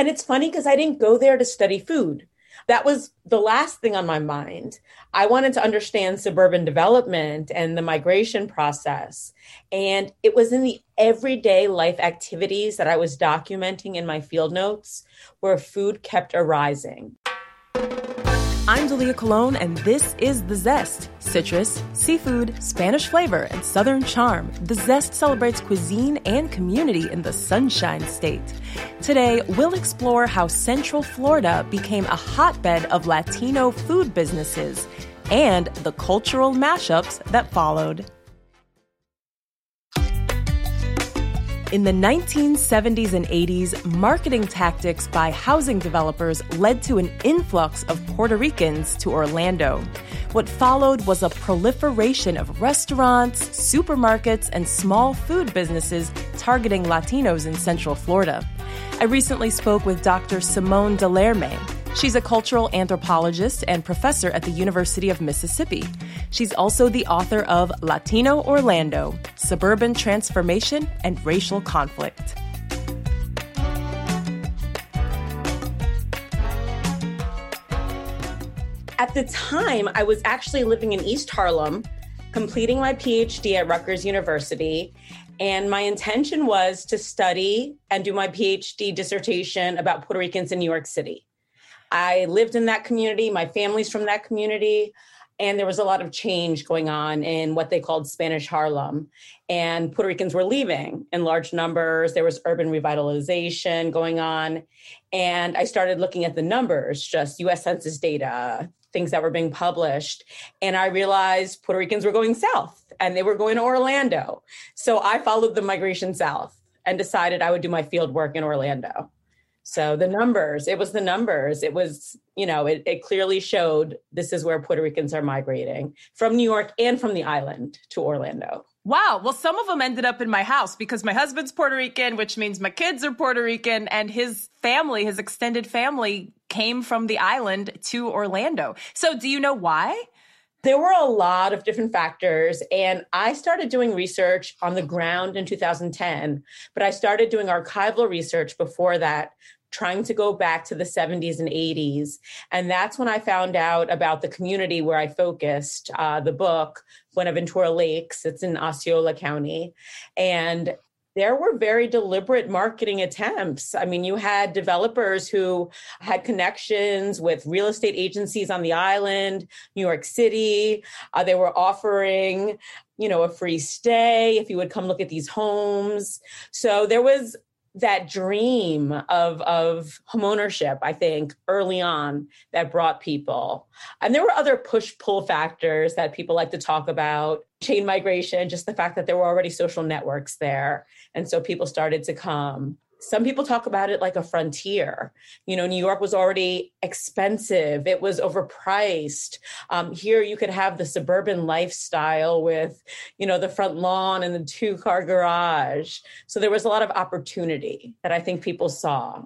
And it's funny because I didn't go there to study food. That was the last thing on my mind. I wanted to understand suburban development and the migration process. And it was in the everyday life activities that I was documenting in my field notes where food kept arising. I'm Dalia Colon, and this is The Zest. Citrus, seafood, Spanish flavor, and Southern charm. The Zest celebrates cuisine and community in the Sunshine State. Today, we'll explore how Central Florida became a hotbed of Latino food businesses and the cultural mashups that followed. In the 1970s and 80s, marketing tactics by housing developers led to an influx of Puerto Ricans to Orlando. What followed was a proliferation of restaurants, supermarkets, and small food businesses targeting Latinos in Central Florida. I recently spoke with Dr. Simone Delerme. She's a cultural anthropologist and professor at the University of Mississippi. She's also the author of Latino Orlando Suburban Transformation and Racial Conflict. At the time, I was actually living in East Harlem, completing my PhD at Rutgers University. And my intention was to study and do my PhD dissertation about Puerto Ricans in New York City. I lived in that community, my family's from that community and there was a lot of change going on in what they called Spanish Harlem. And Puerto Ricans were leaving in large numbers. There was urban revitalization going on. And I started looking at the numbers, just US Census data, things that were being published. And I realized Puerto Ricans were going south and they were going to Orlando. So I followed the migration south and decided I would do my field work in Orlando. So the numbers, it was the numbers. It was, you know, it, it clearly showed this is where Puerto Ricans are migrating from New York and from the island to Orlando. Wow. Well, some of them ended up in my house because my husband's Puerto Rican, which means my kids are Puerto Rican, and his family, his extended family, came from the island to Orlando. So, do you know why? There were a lot of different factors, and I started doing research on the ground in 2010, but I started doing archival research before that trying to go back to the 70s and 80s. And that's when I found out about the community where I focused uh, the book, Buenaventura Lakes. It's in Osceola County. And there were very deliberate marketing attempts. I mean, you had developers who had connections with real estate agencies on the island, New York City. Uh, they were offering, you know, a free stay if you would come look at these homes. So there was that dream of of homeownership i think early on that brought people and there were other push pull factors that people like to talk about chain migration just the fact that there were already social networks there and so people started to come some people talk about it like a frontier. You know, New York was already expensive, it was overpriced. Um, here, you could have the suburban lifestyle with, you know, the front lawn and the two car garage. So there was a lot of opportunity that I think people saw.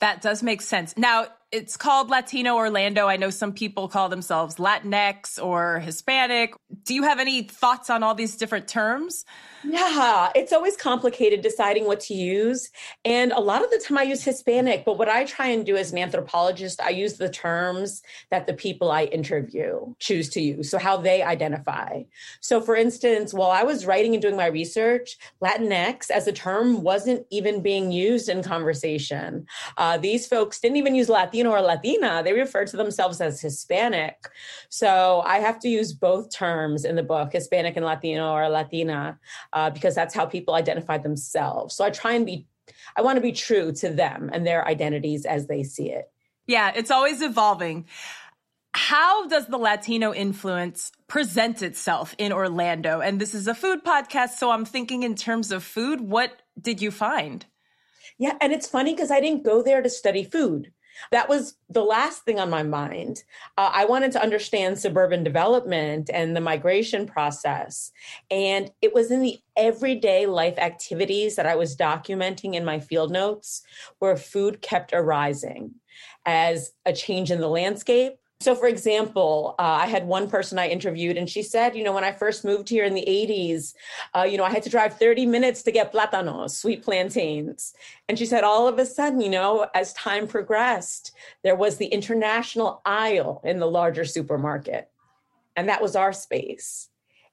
That does make sense. Now, it's called Latino Orlando. I know some people call themselves Latinx or Hispanic. Do you have any thoughts on all these different terms? Yeah, it's always complicated deciding what to use. And a lot of the time I use Hispanic, but what I try and do as an anthropologist, I use the terms that the people I interview choose to use. So how they identify. So for instance, while I was writing and doing my research, Latinx as a term wasn't even being used in conversation. Uh, these folks didn't even use Latino or Latina. They refer to themselves as Hispanic. So I have to use both terms in the book, Hispanic and Latino or Latina uh, because that's how people identify themselves. So I try and be, I want to be true to them and their identities as they see it. Yeah, it's always evolving. How does the Latino influence present itself in Orlando? And this is a food podcast, so I'm thinking in terms of food. What did you find? Yeah, and it's funny because I didn't go there to study food. That was the last thing on my mind. Uh, I wanted to understand suburban development and the migration process. And it was in the everyday life activities that I was documenting in my field notes where food kept arising as a change in the landscape so, for example, uh, I had one person I interviewed, and she said, you know, when I first moved here in the 80s, uh, you know, I had to drive 30 minutes to get platanos, sweet plantains. And she said, all of a sudden, you know, as time progressed, there was the international aisle in the larger supermarket. And that was our space.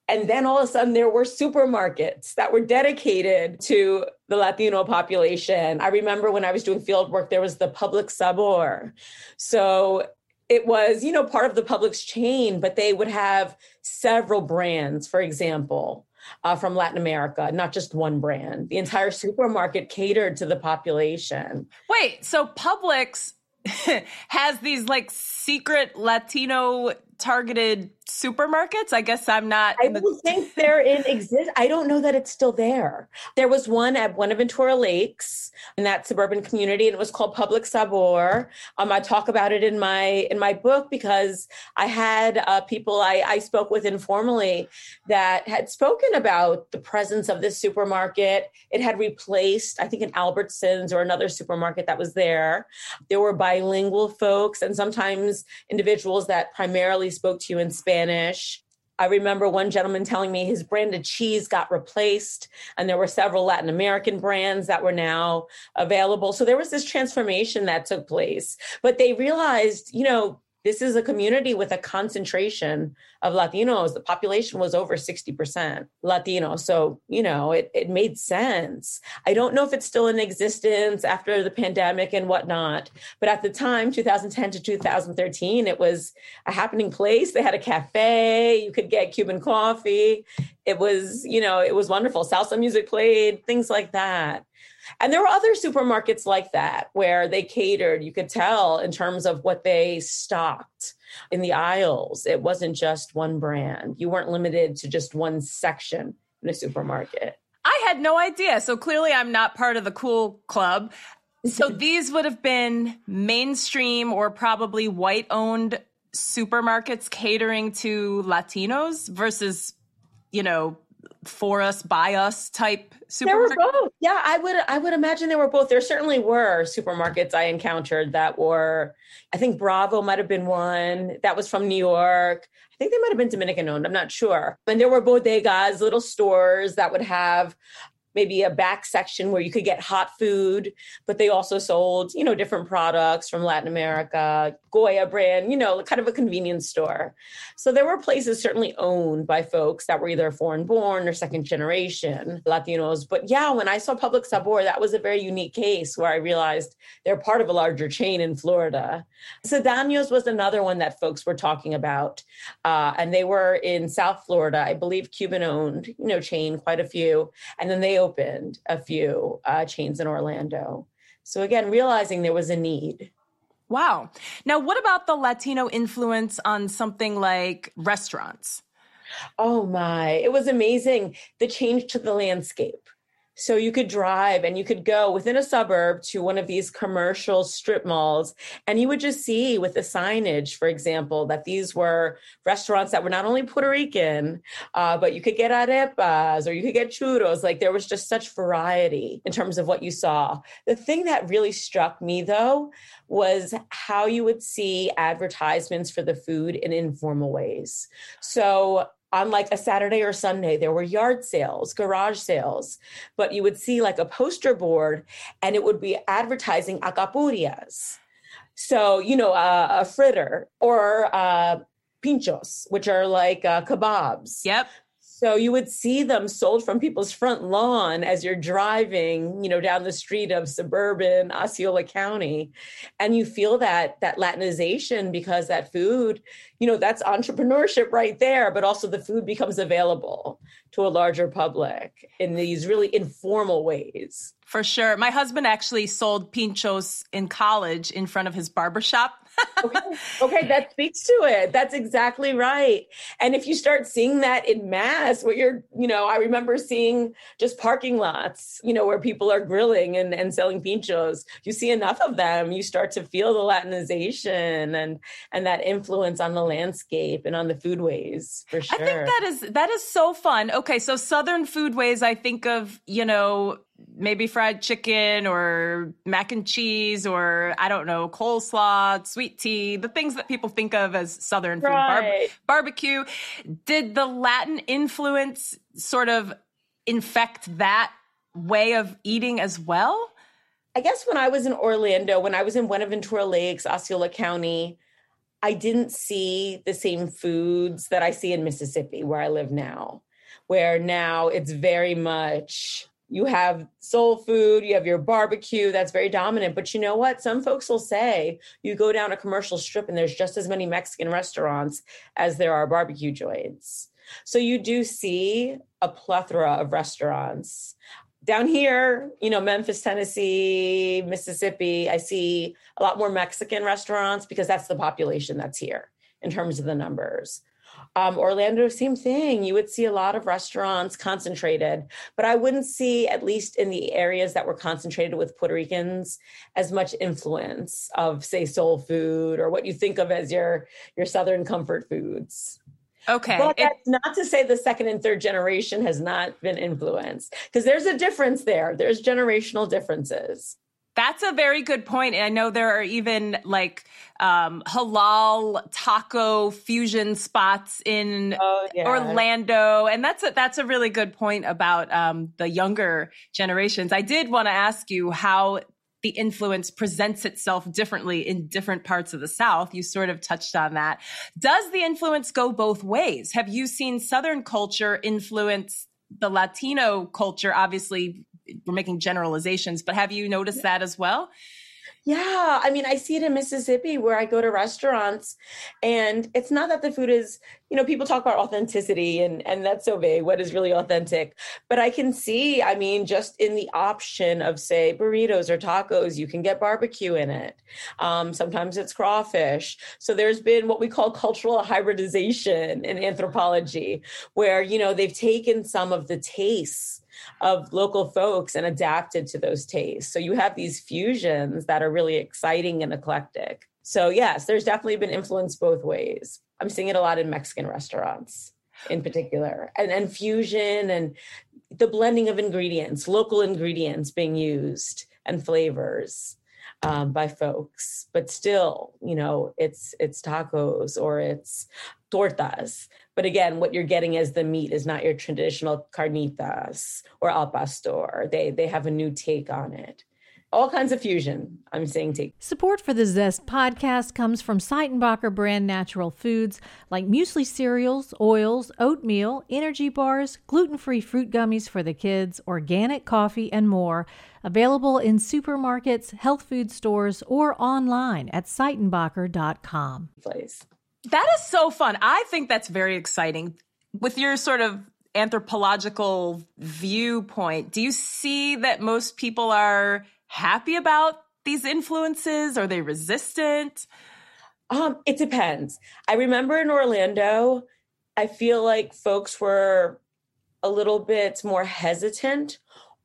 And then all of a sudden, there were supermarkets that were dedicated to the Latino population. I remember when I was doing field work, there was the Publix Sabor. So it was, you know, part of the Publix chain, but they would have several brands, for example, uh, from Latin America, not just one brand. The entire supermarket catered to the population. Wait, so Publix has these like secret Latino targeted supermarkets. I guess I'm not. I don't think they're in exist. I don't know that it's still there. There was one at Buenaventura Lakes in that suburban community, and it was called Publix Sabor. Um, I talk about it in my in my book because I had uh, people I, I spoke with informally that had spoken about the presence of this supermarket. It had replaced, I think, an Albertsons or another supermarket that was there. There were bilingual folks and sometimes individuals that primarily spoke to you in Spanish. I remember one gentleman telling me his brand of cheese got replaced, and there were several Latin American brands that were now available. So there was this transformation that took place. But they realized, you know, this is a community with a concentration of Latinos. The population was over 60% Latino. So, you know, it, it made sense. I don't know if it's still in existence after the pandemic and whatnot, but at the time, 2010 to 2013, it was a happening place. They had a cafe, you could get Cuban coffee. It was, you know, it was wonderful. Salsa music played, things like that. And there were other supermarkets like that where they catered, you could tell in terms of what they stocked in the aisles. It wasn't just one brand. You weren't limited to just one section in a supermarket. I had no idea. So clearly I'm not part of the cool club. So these would have been mainstream or probably white owned supermarkets catering to Latinos versus, you know, for us, by us type there were both. Yeah, I would I would imagine there were both. There certainly were supermarkets I encountered that were I think Bravo might have been one. That was from New York. I think they might have been Dominican owned. I'm not sure. And there were bodegas, little stores that would have maybe a back section where you could get hot food, but they also sold, you know, different products from Latin America, Goya brand, you know, kind of a convenience store. So there were places certainly owned by folks that were either foreign born or second generation Latinos. But yeah, when I saw Publix Sabor, that was a very unique case where I realized they're part of a larger chain in Florida. Sedano's was another one that folks were talking about. Uh, and they were in South Florida, I believe Cuban owned, you know, chain, quite a few. And then they opened a few uh, chains in Orlando. So again, realizing there was a need. Wow. Now, what about the Latino influence on something like restaurants? Oh my, it was amazing. The change to the landscape. So you could drive and you could go within a suburb to one of these commercial strip malls, and you would just see with the signage, for example, that these were restaurants that were not only Puerto Rican, uh, but you could get arepas or you could get churros. Like there was just such variety in terms of what you saw. The thing that really struck me, though, was how you would see advertisements for the food in informal ways. So on like a Saturday or Sunday, there were yard sales, garage sales, but you would see like a poster board and it would be advertising alcapurrias. So, you know, uh, a fritter or uh, pinchos, which are like uh, kebabs. Yep. So you would see them sold from people's front lawn as you're driving, you know, down the street of suburban Osceola County. And you feel that that Latinization because that food, you know, that's entrepreneurship right there, but also the food becomes available to a larger public in these really informal ways. For sure. My husband actually sold pinchos in college in front of his barbershop okay. okay, that speaks to it. That's exactly right. And if you start seeing that in mass, where you're, you know, I remember seeing just parking lots, you know, where people are grilling and, and selling pinchos. You see enough of them, you start to feel the Latinization and and that influence on the landscape and on the foodways for sure. I think that is that is so fun. Okay, so Southern foodways, I think of, you know, maybe fried chicken or mac and cheese or I don't know, coleslaw, sweet tea, the things that people think of as Southern food, right. Bar- barbecue. Did the Latin influence sort of infect that way of eating as well? I guess when I was in Orlando, when I was in Buenaventura Lakes, Osceola County, I didn't see the same foods that I see in Mississippi, where I live now, where now it's very much you have soul food, you have your barbecue, that's very dominant. But you know what? Some folks will say you go down a commercial strip and there's just as many Mexican restaurants as there are barbecue joints. So you do see a plethora of restaurants. Down here, you know, Memphis, Tennessee, Mississippi, I see a lot more Mexican restaurants because that's the population that's here in terms of the numbers. Um, Orlando, same thing. You would see a lot of restaurants concentrated, but I wouldn't see, at least in the areas that were concentrated with Puerto Ricans, as much influence of, say, soul food or what you think of as your your Southern comfort foods. Okay. But that's it, not to say the second and third generation has not been influenced, because there's a difference there. There's generational differences. That's a very good point. And I know there are even like um, halal taco fusion spots in oh, yeah. Orlando, and that's a, that's a really good point about um, the younger generations. I did want to ask you how the influence presents itself differently in different parts of the South. You sort of touched on that. Does the influence go both ways? Have you seen Southern culture influence the Latino culture? Obviously, we're making generalizations, but have you noticed that as well? Yeah, I mean, I see it in Mississippi where I go to restaurants, and it's not that the food is, you know, people talk about authenticity, and and that's so vague. What is really authentic? But I can see, I mean, just in the option of say burritos or tacos, you can get barbecue in it. Um, sometimes it's crawfish. So there's been what we call cultural hybridization in anthropology, where you know they've taken some of the tastes of local folks and adapted to those tastes. So you have these fusions that are really exciting and eclectic. So, yes, there's definitely been influence both ways. I'm seeing it a lot in Mexican restaurants in particular, and, and fusion and the blending of ingredients, local ingredients being used and flavors um, by folks. But still, you know, it's it's tacos or it's tortas but again, what you're getting as the meat is not your traditional carnitas or al pastor. They they have a new take on it. All kinds of fusion. I'm saying take. Support for the Zest podcast comes from Seitenbacher brand natural foods like muesli cereals, oils, oatmeal, energy bars, gluten-free fruit gummies for the kids, organic coffee, and more. Available in supermarkets, health food stores, or online at Seitenbacher.com. Place. That is so fun. I think that's very exciting. With your sort of anthropological viewpoint, do you see that most people are happy about these influences? Are they resistant? Um, it depends. I remember in Orlando, I feel like folks were a little bit more hesitant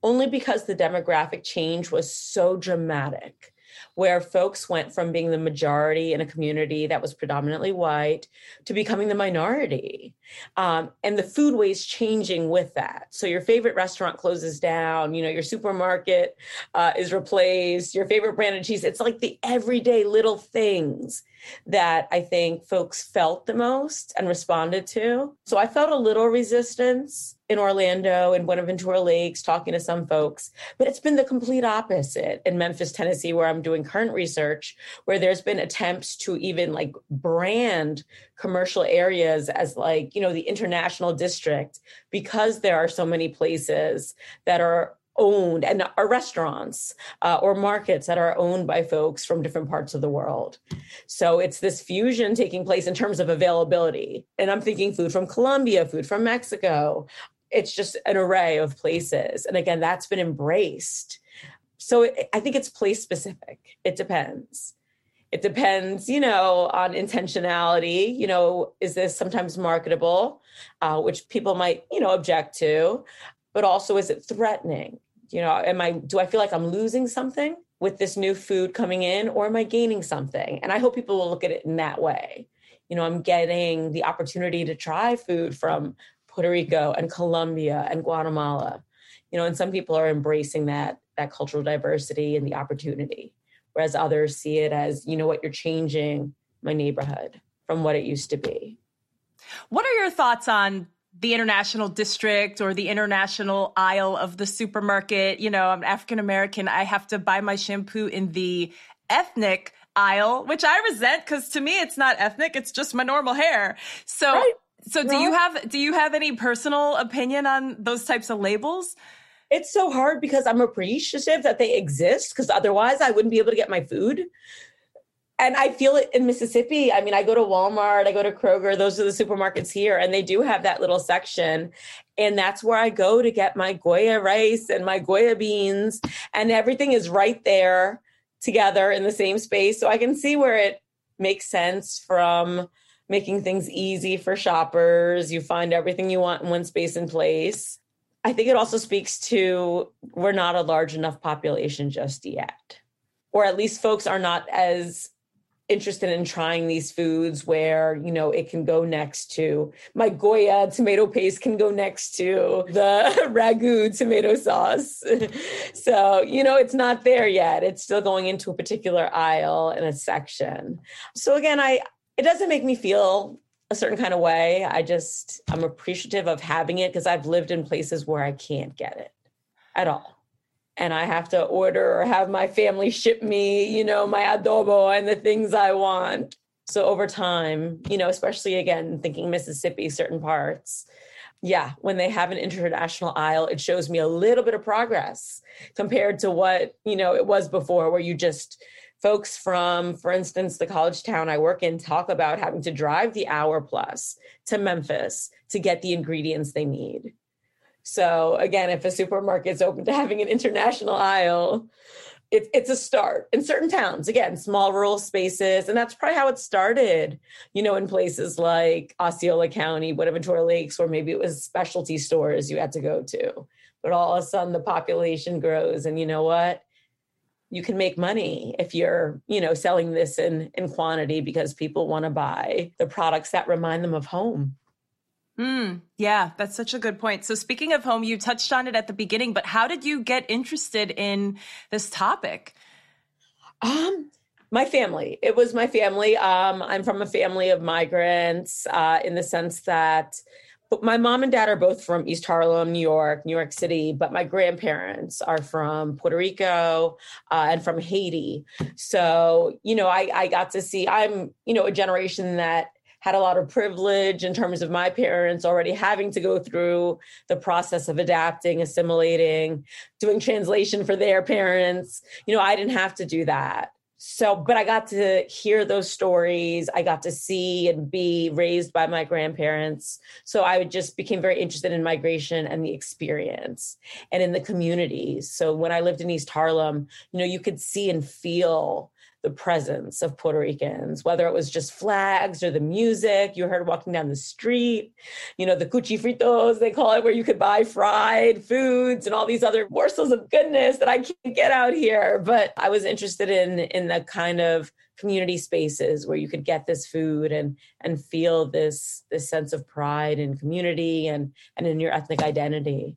only because the demographic change was so dramatic where folks went from being the majority in a community that was predominantly white to becoming the minority. Um, and the food foodways changing with that. So your favorite restaurant closes down, you know, your supermarket uh, is replaced, your favorite brand of cheese. It's like the everyday little things that I think folks felt the most and responded to. So I felt a little resistance in Orlando and Buenaventura Lakes talking to some folks, but it's been the complete opposite in Memphis, Tennessee, where I'm doing current research, where there's been attempts to even like brand commercial areas as like, you know, the international district because there are so many places that are owned and are restaurants uh, or markets that are owned by folks from different parts of the world. So it's this fusion taking place in terms of availability. And I'm thinking food from Colombia, food from Mexico, it's just an array of places. And again, that's been embraced. So it, I think it's place specific. It depends. It depends, you know, on intentionality. You know, is this sometimes marketable, uh, which people might, you know, object to, but also is it threatening? You know, am I, do I feel like I'm losing something with this new food coming in or am I gaining something? And I hope people will look at it in that way. You know, I'm getting the opportunity to try food from Puerto Rico and Colombia and Guatemala. You know, and some people are embracing that that cultural diversity and the opportunity, whereas others see it as, you know what, you're changing my neighborhood from what it used to be. What are your thoughts on the international district or the international aisle of the supermarket? You know, I'm African American. I have to buy my shampoo in the ethnic aisle, which I resent because to me it's not ethnic, it's just my normal hair. So right. so do you have do you have any personal opinion on those types of labels? It's so hard because I'm appreciative that they exist because otherwise I wouldn't be able to get my food. And I feel it in Mississippi. I mean, I go to Walmart, I go to Kroger, those are the supermarkets here, and they do have that little section. And that's where I go to get my Goya rice and my Goya beans, and everything is right there together in the same space. So I can see where it makes sense from making things easy for shoppers. You find everything you want in one space and place. I think it also speaks to we're not a large enough population just yet, or at least folks are not as interested in trying these foods where you know it can go next to my goya tomato paste can go next to the ragu tomato sauce. So you know it's not there yet. It's still going into a particular aisle in a section. So again i it doesn't make me feel a certain kind of way. I just i'm appreciative of having it because i've lived in places where i can't get it at all and I have to order or have my family ship me, you know, my adobo and the things I want. So over time, you know, especially again, thinking Mississippi, certain parts, yeah, when they have an international aisle, it shows me a little bit of progress compared to what, you know, it was before where you just folks from, for instance, the college town I work in talk about having to drive the hour plus to Memphis to get the ingredients they need. So again, if a supermarket's open to having an international aisle, it, it's a start in certain towns. Again, small rural spaces, and that's probably how it started. You know, in places like Osceola County, Buenaventura Lakes, or maybe it was specialty stores you had to go to. But all of a sudden, the population grows, and you know what? You can make money if you're, you know, selling this in in quantity because people want to buy the products that remind them of home. Mm, yeah, that's such a good point. So, speaking of home, you touched on it at the beginning, but how did you get interested in this topic? Um, my family. It was my family. Um, I'm from a family of migrants uh, in the sense that my mom and dad are both from East Harlem, New York, New York City, but my grandparents are from Puerto Rico uh, and from Haiti. So, you know, I, I got to see, I'm, you know, a generation that had a lot of privilege in terms of my parents already having to go through the process of adapting, assimilating, doing translation for their parents. You know, I didn't have to do that. So, but I got to hear those stories. I got to see and be raised by my grandparents. So I just became very interested in migration and the experience and in the communities. So when I lived in East Harlem, you know, you could see and feel the presence of Puerto Ricans, whether it was just flags or the music you heard walking down the street, you know, the cuchifritos, they call it, where you could buy fried foods and all these other morsels of goodness that I can't get out here. But I was interested in in the kind of community spaces where you could get this food and and feel this this sense of pride and community and and in your ethnic identity.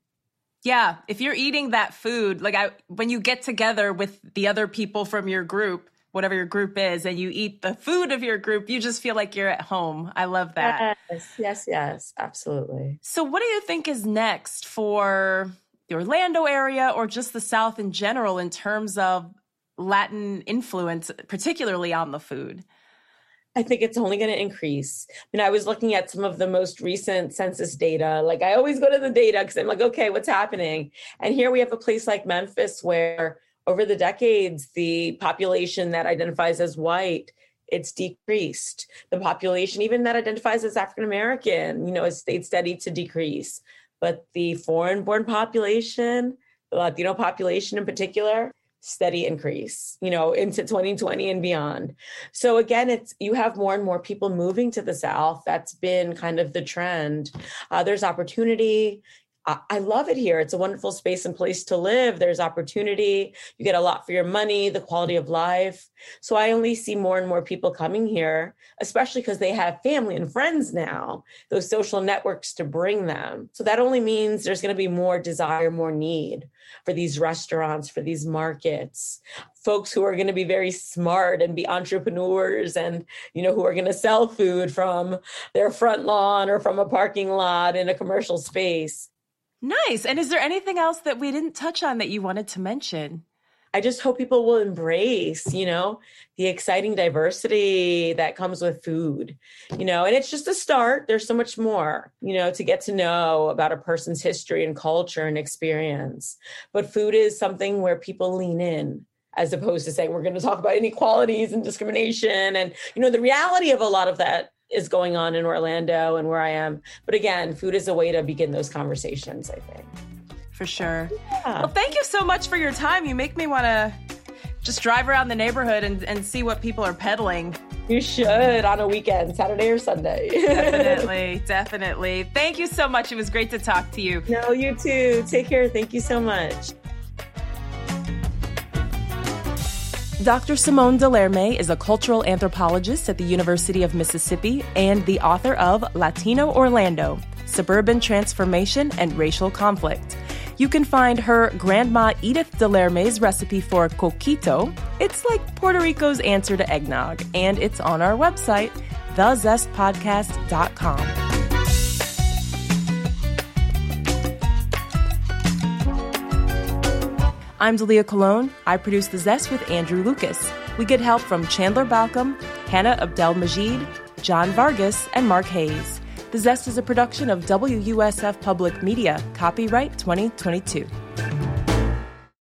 Yeah, if you're eating that food, like I when you get together with the other people from your group, whatever your group is and you eat the food of your group, you just feel like you're at home. I love that. Yes, yes, yes, absolutely. So, what do you think is next for the Orlando area or just the South in general in terms of Latin influence, particularly on the food? I think it's only going to increase. I mean, I was looking at some of the most recent census data. Like, I always go to the data because I'm like, okay, what's happening? And here we have a place like Memphis where over the decades, the population that identifies as white it's decreased. The population, even that identifies as African American, you know, has stayed steady to decrease. but the foreign born population, the Latino population in particular, steady increase, you know, into 2020 and beyond. So again, it's you have more and more people moving to the South. That's been kind of the trend. Uh, there's opportunity. I love it here. It's a wonderful space and place to live. There's opportunity. You get a lot for your money, the quality of life. So I only see more and more people coming here, especially because they have family and friends now, those social networks to bring them. So that only means there's going to be more desire, more need for these restaurants, for these markets, folks who are going to be very smart and be entrepreneurs and, you know, who are going to sell food from their front lawn or from a parking lot in a commercial space. Nice. And is there anything else that we didn't touch on that you wanted to mention? I just hope people will embrace, you know, the exciting diversity that comes with food, you know, and it's just a start. There's so much more, you know, to get to know about a person's history and culture and experience. But food is something where people lean in as opposed to saying we're going to talk about inequalities and discrimination and, you know, the reality of a lot of that is going on in Orlando and where I am. But again, food is a way to begin those conversations, I think. For sure. Yeah. Well, thank you so much for your time. You make me want to just drive around the neighborhood and, and see what people are peddling. You should on a weekend, Saturday or Sunday. definitely, definitely. Thank you so much. It was great to talk to you. No, you too. Take care. Thank you so much. Dr. Simone Delerme is a cultural anthropologist at the University of Mississippi and the author of Latino Orlando Suburban Transformation and Racial Conflict. You can find her Grandma Edith Delerme's recipe for coquito. It's like Puerto Rico's answer to eggnog, and it's on our website, thezestpodcast.com. I'm Dalia Colon. I produce The Zest with Andrew Lucas. We get help from Chandler Balcom, Hannah Abdel Majid, John Vargas, and Mark Hayes. The Zest is a production of WUSF Public Media, copyright 2022.